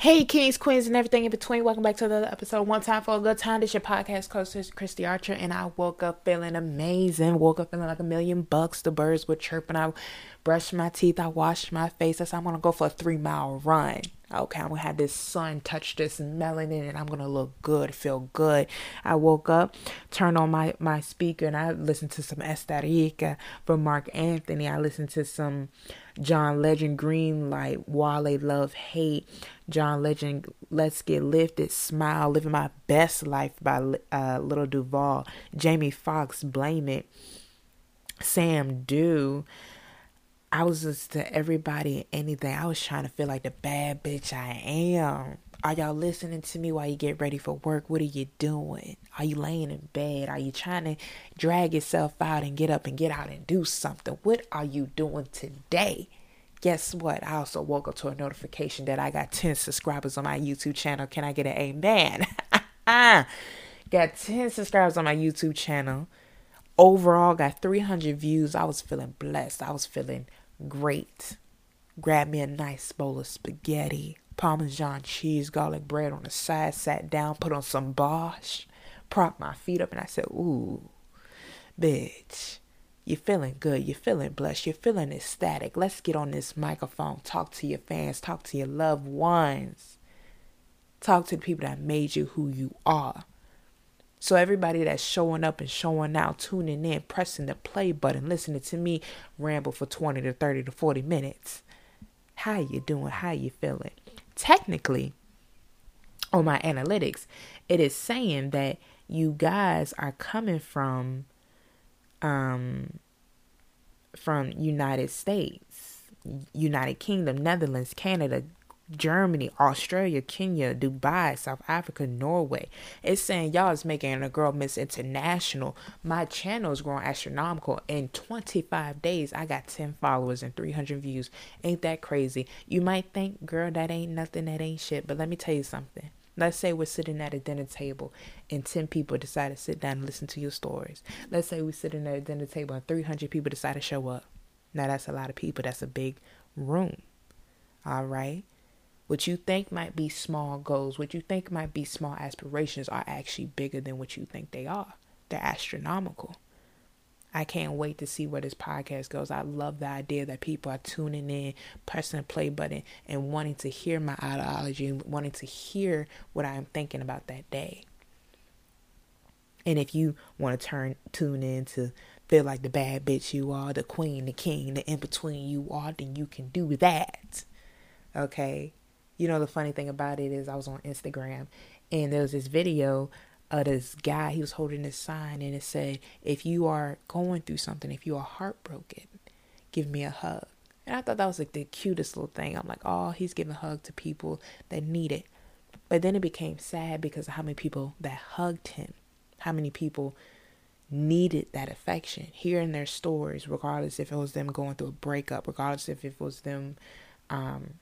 Hey, kings, queens, and everything in between. Welcome back to another episode. One time for a good time. This your podcast host, Kristy Archer, and I woke up feeling amazing. Woke up feeling like a million bucks. The birds were chirping. I brushed my teeth. I washed my face. I said I'm gonna go for a three mile run. Okay, I'm gonna have this sun touch this melanin, and I'm gonna look good, feel good. I woke up, turned on my my speaker, and I listened to some Esta Rica from Marc Anthony. I listened to some John Legend, Green Light, Wale, Love, Hate. John Legend, Let's Get Lifted, Smile, Living My Best Life by uh, Lil Duval, Jamie Foxx, Blame It, Sam Do. I was just to everybody anything. I was trying to feel like the bad bitch I am. Are y'all listening to me while you get ready for work? What are you doing? Are you laying in bed? Are you trying to drag yourself out and get up and get out and do something? What are you doing today? guess what? I also woke up to a notification that I got 10 subscribers on my YouTube channel. Can I get an amen? got 10 subscribers on my YouTube channel. Overall, got 300 views. I was feeling blessed. I was feeling great. Grabbed me a nice bowl of spaghetti, Parmesan cheese, garlic bread on the side, sat down, put on some Bosch, propped my feet up, and I said, Ooh, bitch you're feeling good. You're feeling blessed. You're feeling ecstatic. Let's get on this microphone. Talk to your fans. Talk to your loved ones. Talk to the people that made you who you are. So everybody that's showing up and showing out, tuning in, pressing the play button, listening to me ramble for 20 to 30 to 40 minutes. How you doing? How you feeling? Technically, on my analytics, it is saying that you guys are coming from um, from United States, United Kingdom, Netherlands, Canada, Germany, Australia, Kenya, Dubai, South Africa, Norway. It's saying y'all is making a girl miss international. My channel is growing astronomical. In 25 days, I got 10 followers and 300 views. Ain't that crazy? You might think, girl, that ain't nothing, that ain't shit. But let me tell you something. Let's say we're sitting at a dinner table and 10 people decide to sit down and listen to your stories. Let's say we're sitting at a dinner table and 300 people decide to show up. Now, that's a lot of people. That's a big room. All right? What you think might be small goals, what you think might be small aspirations, are actually bigger than what you think they are. They're astronomical. I can't wait to see where this podcast goes. I love the idea that people are tuning in, pressing the play button, and wanting to hear my ideology and wanting to hear what I am thinking about that day. And if you want to turn tune in to feel like the bad bitch you are, the queen, the king, the in between you are, then you can do that. Okay. You know the funny thing about it is I was on Instagram and there was this video of this guy. He was holding this sign and it said, If you are going through something, if you are heartbroken, give me a hug. And I thought that was like the cutest little thing. I'm like, oh, he's giving a hug to people that need it. But then it became sad because of how many people that hugged him, how many people needed that affection, hearing their stories, regardless if it was them going through a breakup, regardless if it was them um,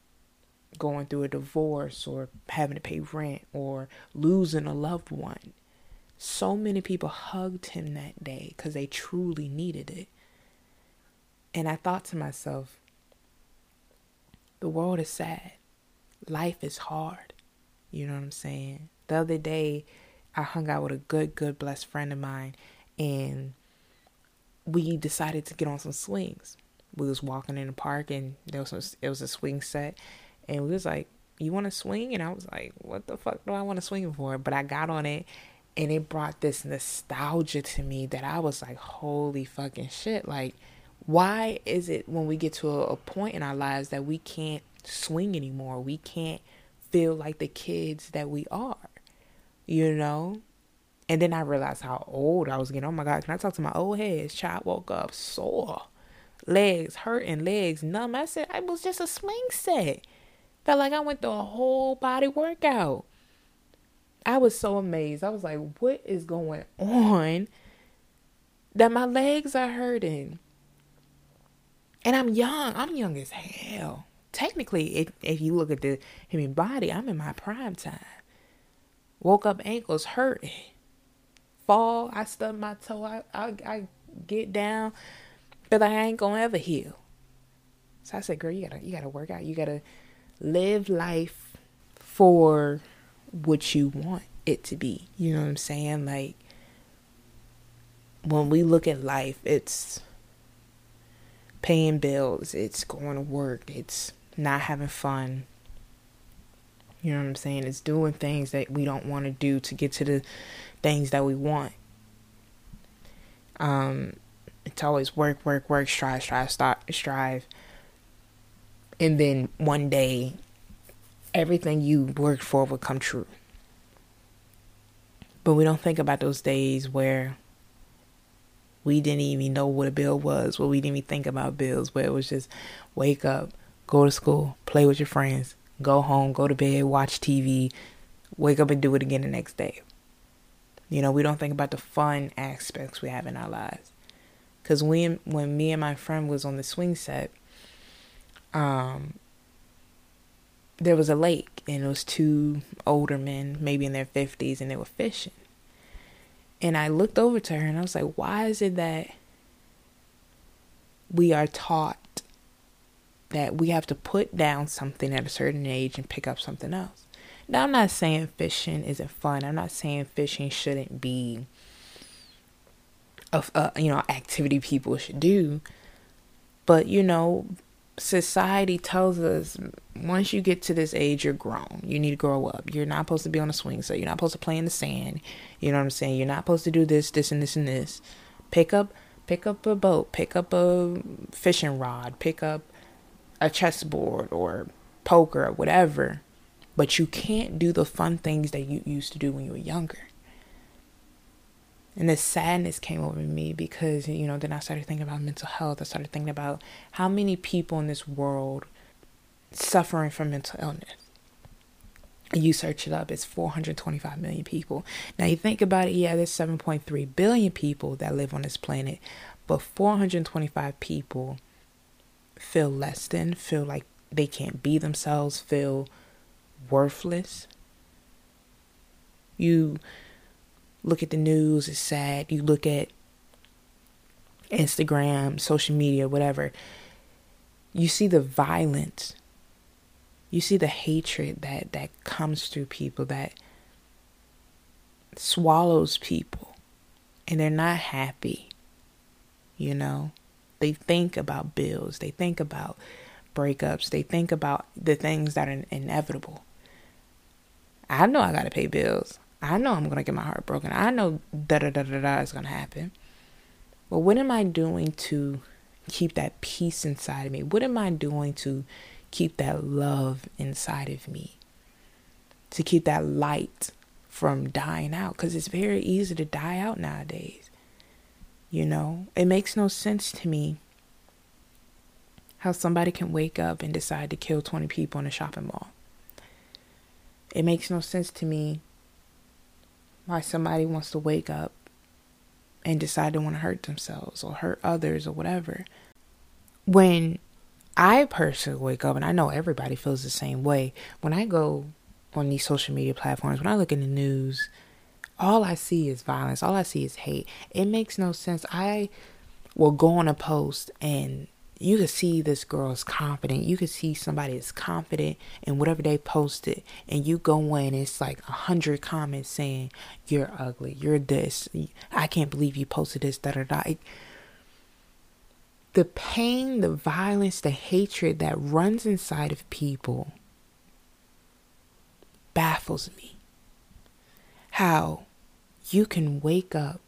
going through a divorce or having to pay rent or losing a loved one. So many people hugged him that day because they truly needed it. And I thought to myself, the world is sad. Life is hard. You know what I'm saying? The other day, I hung out with a good, good, blessed friend of mine, and we decided to get on some swings. We was walking in the park, and there was some, it was a swing set, and we was like, "You want to swing?" And I was like, "What the fuck do I want to swing for?" But I got on it, and it brought this nostalgia to me that I was like, "Holy fucking shit!" Like, why is it when we get to a, a point in our lives that we can't swing anymore? We can't feel like the kids that we are, you know? And then I realized how old I was getting. Oh my God, can I talk to my old head? Child woke up sore, legs hurting, legs numb. I said, I was just a swing set. Felt like I went through a whole body workout. I was so amazed. I was like, what is going on that my legs are hurting? And I'm young. I'm young as hell. Technically, if, if you look at the human body, I'm in my prime time. Woke up ankles hurting. Fall, I stub my toe. I, I, I get down, but I ain't gonna ever heal. So I said, girl, you gotta you gotta work out. You gotta live life for what you want it to be. You know what I'm saying? Like when we look at life, it's paying bills, it's going to work, it's not having fun. You know what I'm saying? It's doing things that we don't want to do to get to the things that we want. Um, it's always work, work, work, strive, strive, strive, strive. And then one day, everything you worked for will come true. But we don't think about those days where we didn't even know what a bill was, where we didn't even think about bills, where it was just wake up, go to school, play with your friends, go home, go to bed, watch TV, wake up and do it again the next day. You know, we don't think about the fun aspects we have in our lives. Cause when when me and my friend was on the swing set, um, there was a lake and it was two older men, maybe in their fifties, and they were fishing. And I looked over to her and I was like, why is it that we are taught that we have to put down something at a certain age and pick up something else? Now, I'm not saying fishing isn't fun. I'm not saying fishing shouldn't be a, a you know activity people should do. But you know, society tells us once you get to this age, you're grown. You need to grow up. You're not supposed to be on a swing set. You're not supposed to play in the sand. You know what I'm saying? You're not supposed to do this, this, and this, and this. Pick up, pick up a boat. Pick up a fishing rod. Pick up a chessboard or poker or whatever. But you can't do the fun things that you used to do when you were younger. And the sadness came over me because, you know, then I started thinking about mental health. I started thinking about how many people in this world suffering from mental illness. You search it up, it's 425 million people. Now you think about it, yeah, there's 7.3 billion people that live on this planet, but 425 people feel less than, feel like they can't be themselves, feel worthless. You look at the news, it's sad. You look at Instagram, social media, whatever. You see the violence. You see the hatred that that comes through people that swallows people and they're not happy. You know, they think about bills, they think about breakups, they think about the things that are inevitable. I know I got to pay bills. I know I'm to get my heart broken. I know da da da da da is to happen. But what am I doing to keep that peace inside of me? What am I doing to keep that love inside of me? To keep that light from dying out? Because it's very easy to die out nowadays. You know, it makes no sense to me how somebody can wake up and decide to kill 20 people in a shopping mall. It makes no sense to me why somebody wants to wake up and decide to want to hurt themselves or hurt others or whatever. When I personally wake up, and I know everybody feels the same way, when I go on these social media platforms, when I look in the news, all I see is violence. All I see is hate. It makes no sense. I will go on a post and you could see this girl is confident. You could see somebody is confident in whatever they posted, and you go in, it's like a hundred comments saying you're ugly, you're this, I can't believe you posted this, da da da. The pain, the violence, the hatred that runs inside of people baffles me. How you can wake up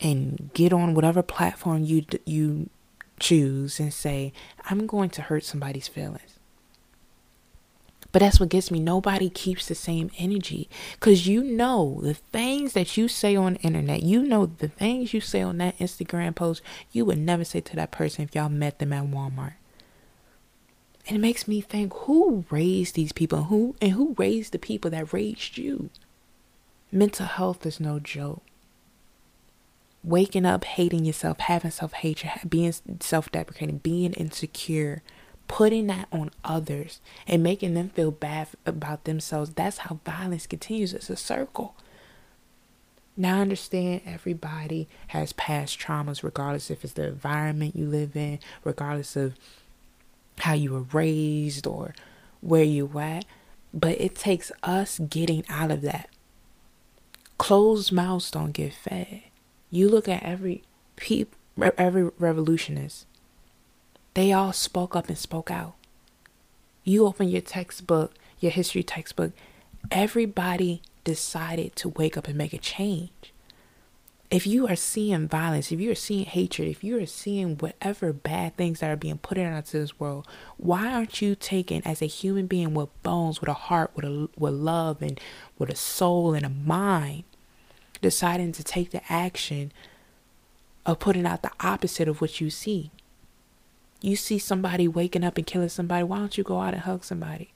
and get on whatever platform you you choose and say, I'm going to hurt somebody's feelings. But that's what gets me. Nobody keeps the same energy. Because you know the things that you say on the internet, you know the things you say on that Instagram post, you would never say to that person if y'all met them at Walmart. And it makes me think who raised these people who and who raised the people that raised you? Mental health is no joke waking up hating yourself, having self hatred, being self deprecating, being insecure, putting that on others and making them feel bad about themselves, that's how violence continues. It's a circle. Now, I understand everybody has past traumas, regardless if it's the environment you live in, regardless of how you were raised or where you at. But it takes us getting out of that. Closed mouths don't get fed. You look at every peop, every revolutionist. They all spoke up and spoke out. You open your textbook, your history textbook, everybody decided to wake up and make a change. If you are seeing violence, if you are seeing hatred, if you are seeing whatever bad things that are being put into this world, why aren't you taking as a human being with bones, with a heart, with a with love and with a soul and a mind, deciding to take the action of putting out the opposite of what you see? You see somebody waking up and killing somebody, why don't you go out and hug somebody?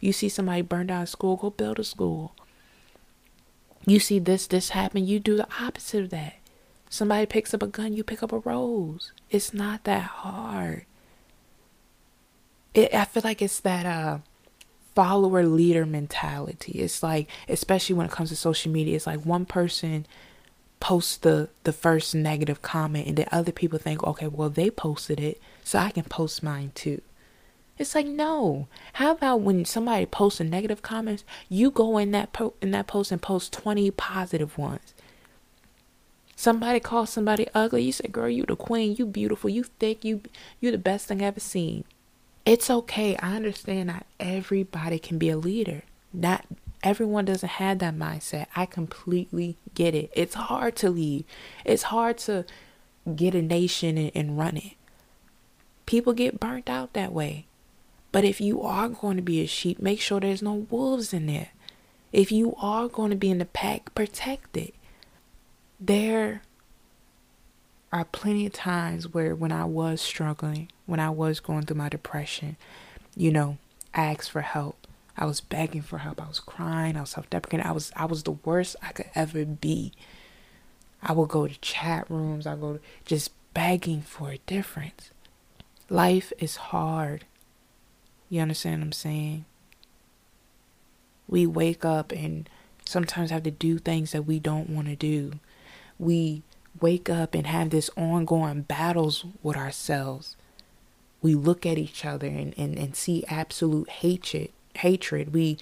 You see somebody burned down a school, go build a school. You see this, this happen, you do the opposite of that. Somebody picks up a gun, you pick up a rose. It's not that hard. It, I feel like it's that uh, follower leader mentality. It's like, especially when it comes to social media, it's like one person posts the the first negative comment, and then other people think, okay, well they posted it, so I can post mine too. It's like no. How about when somebody posts a negative comment, you go in that po- in that post and post twenty positive ones. Somebody calls somebody ugly, you say, "Girl, you the queen. You beautiful. You thick. You you the best thing I ever seen." It's okay. I understand that everybody can be a leader. Not everyone doesn't have that mindset. I completely get it. It's hard to lead. It's hard to get a nation and, and run it. People get burnt out that way. But if you are going to be a sheep, make sure there's no wolves in there. If you are going to be in the pack, protect it. There are plenty of times where when I was struggling, when I was going through my depression, you know, I asked for help. I was begging for help. I was crying. I was self-deprecating. I was I was the worst I could ever be. I would go to chat rooms. I go to just begging for a difference. Life is hard. You understand what I'm saying? We wake up and sometimes have to do things that we don't want to do. We wake up and have this ongoing battles with ourselves. We look at each other and, and, and see absolute hatred hatred. We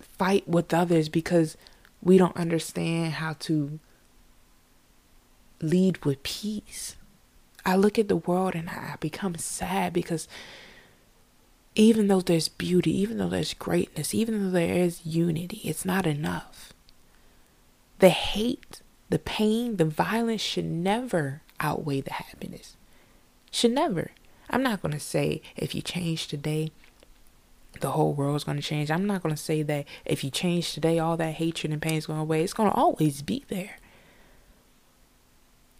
fight with others because we don't understand how to lead with peace. I look at the world and I become sad because even though there's beauty, even though there's greatness, even though there is unity, it's not enough. The hate, the pain, the violence should never outweigh the happiness. Should never. I'm not going to say if you change today, the whole world's going to change. I'm not going to say that if you change today, all that hatred and pain is going away. It's going to always be there.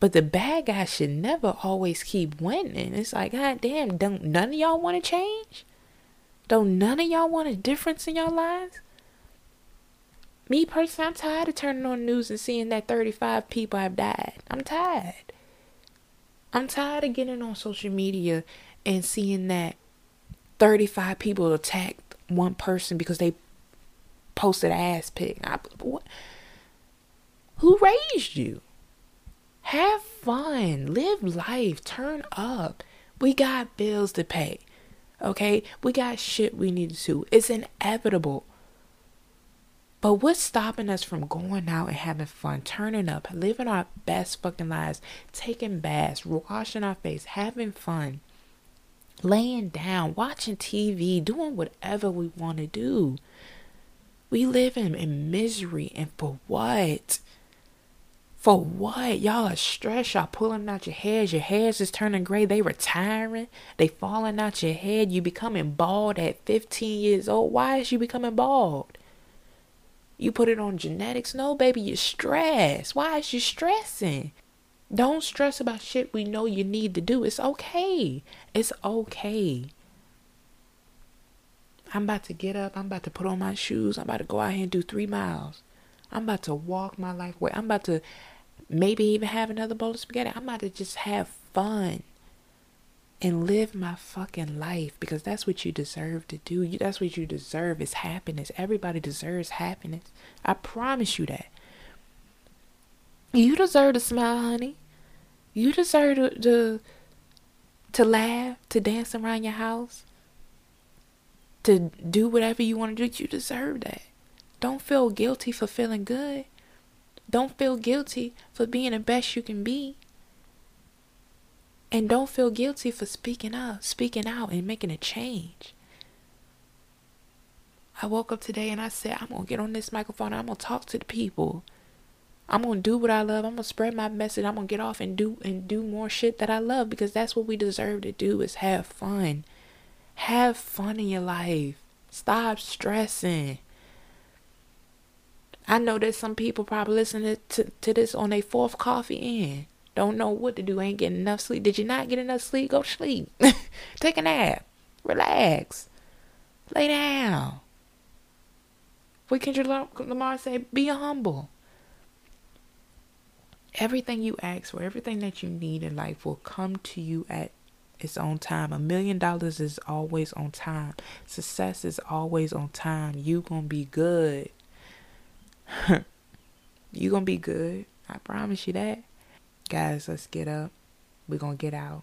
But the bad guy should never always keep winning. It's like, God damn, don't none of y'all want to change? Don't none of y'all want a difference in your lives? Me personally, I'm tired of turning on the news and seeing that 35 people have died. I'm tired. I'm tired of getting on social media and seeing that 35 people attacked one person because they posted an ass pic. I, what? Who raised you? Have fun. Live life. Turn up. We got bills to pay. Okay? We got shit we need to. It's inevitable. But what's stopping us from going out and having fun, turning up, living our best fucking lives, taking baths, washing our face, having fun, laying down, watching TV, doing whatever we want to do? We live in, in misery, and for what? For what? Y'all are stressed. Y'all pulling out your hairs. Your hairs is turning gray. They retiring. They falling out your head. You becoming bald at 15 years old. Why is you becoming bald? You put it on genetics? No, baby, you're stressed. Why is you stressing? Don't stress about shit we know you need to do. It's okay. It's okay. I'm about to get up. I'm about to put on my shoes. I'm about to go out here and do three miles. I'm about to walk my life away. I'm about to maybe even have another bowl of spaghetti. I'm about to just have fun and live my fucking life because that's what you deserve to do. You, that's what you deserve is happiness. Everybody deserves happiness. I promise you that. You deserve to smile, honey. You deserve to, to, to laugh, to dance around your house to do whatever you want to do. You deserve that. Don't feel guilty for feeling good. Don't feel guilty for being the best you can be. And don't feel guilty for speaking up, speaking out, and making a change. I woke up today and I said, I'm going to get on this microphone. I'm going to talk to the people. I'm going to do what I love. I'm going to spread my message. I'm going to get off and do and do more shit that I love because that's what we deserve to do is have fun. Have fun in your life. Stop stressing. I know that some people probably listening to, to this on their fourth coffee in. Don't know what to do, ain't getting enough sleep. Did you not get enough sleep? Go sleep. Take a nap. Relax. Lay down. What Kendrick Lamar say? Be humble. Everything you ask for, everything that you need in life will come to you at its own time. A million dollars is always on time. Success is always on time. You gonna be good. you gonna be good. I promise you that. Guys, let's get up. We're gonna get out.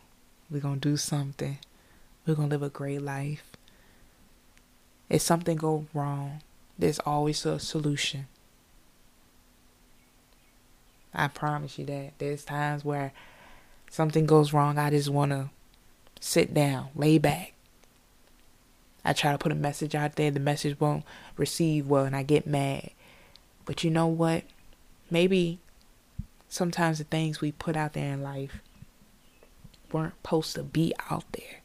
We're gonna do something. We're gonna live a great life. If something go wrong, there's always a solution. I promise you that. There's times where something goes wrong, I just want to sit down, lay back. I try to put a message out there, the message won't receive well, and I get mad. But you know what? Maybe sometimes the things we put out there in life weren't supposed to be out there.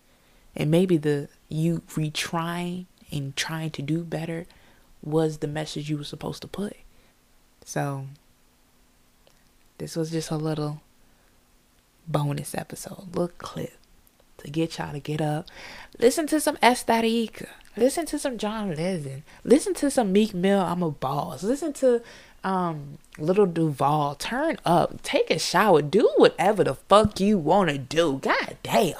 And maybe the you retrying and trying to do better was the message you were supposed to put. So this was just a little bonus episode, little clip to get y'all to get up. Listen to some Estherika. Listen to some John Legend. Listen to some Meek Mill, I'm a boss. Listen to um Lil Duval. Turn up. Take a shower. Do whatever the fuck you wanna do. God damn.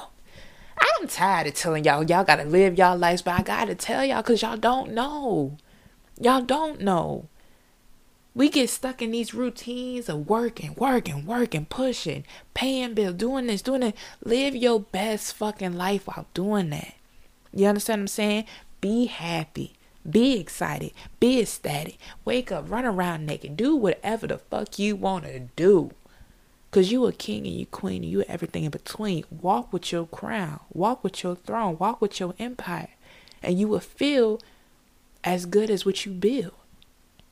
I'm tired of telling y'all y'all gotta live y'all lives, but I gotta tell y'all cause y'all don't know. Y'all don't know. We get stuck in these routines of working, working, working, pushing, paying bills, doing this, doing that. Live your best fucking life while doing that. You understand what I'm saying? Be happy. Be excited. Be ecstatic. Wake up, run around naked. Do whatever the fuck you want to do. Because you a king and you queen and you everything in between. Walk with your crown. Walk with your throne. Walk with your empire. And you will feel as good as what you build.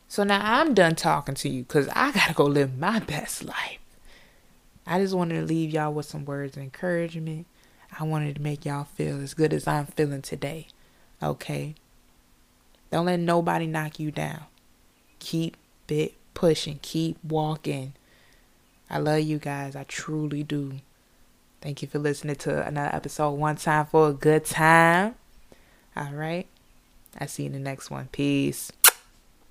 So now I'm done talking to you because I got to go live my best life. I just wanted to leave y'all with some words of encouragement. I wanted to make y'all feel as good as I'm feeling today. Okay? Don't let nobody knock you down. Keep it pushing. Keep walking. I love you guys. I truly do. Thank you for listening to another episode. One time for a good time. All right. I see you in the next one. Peace.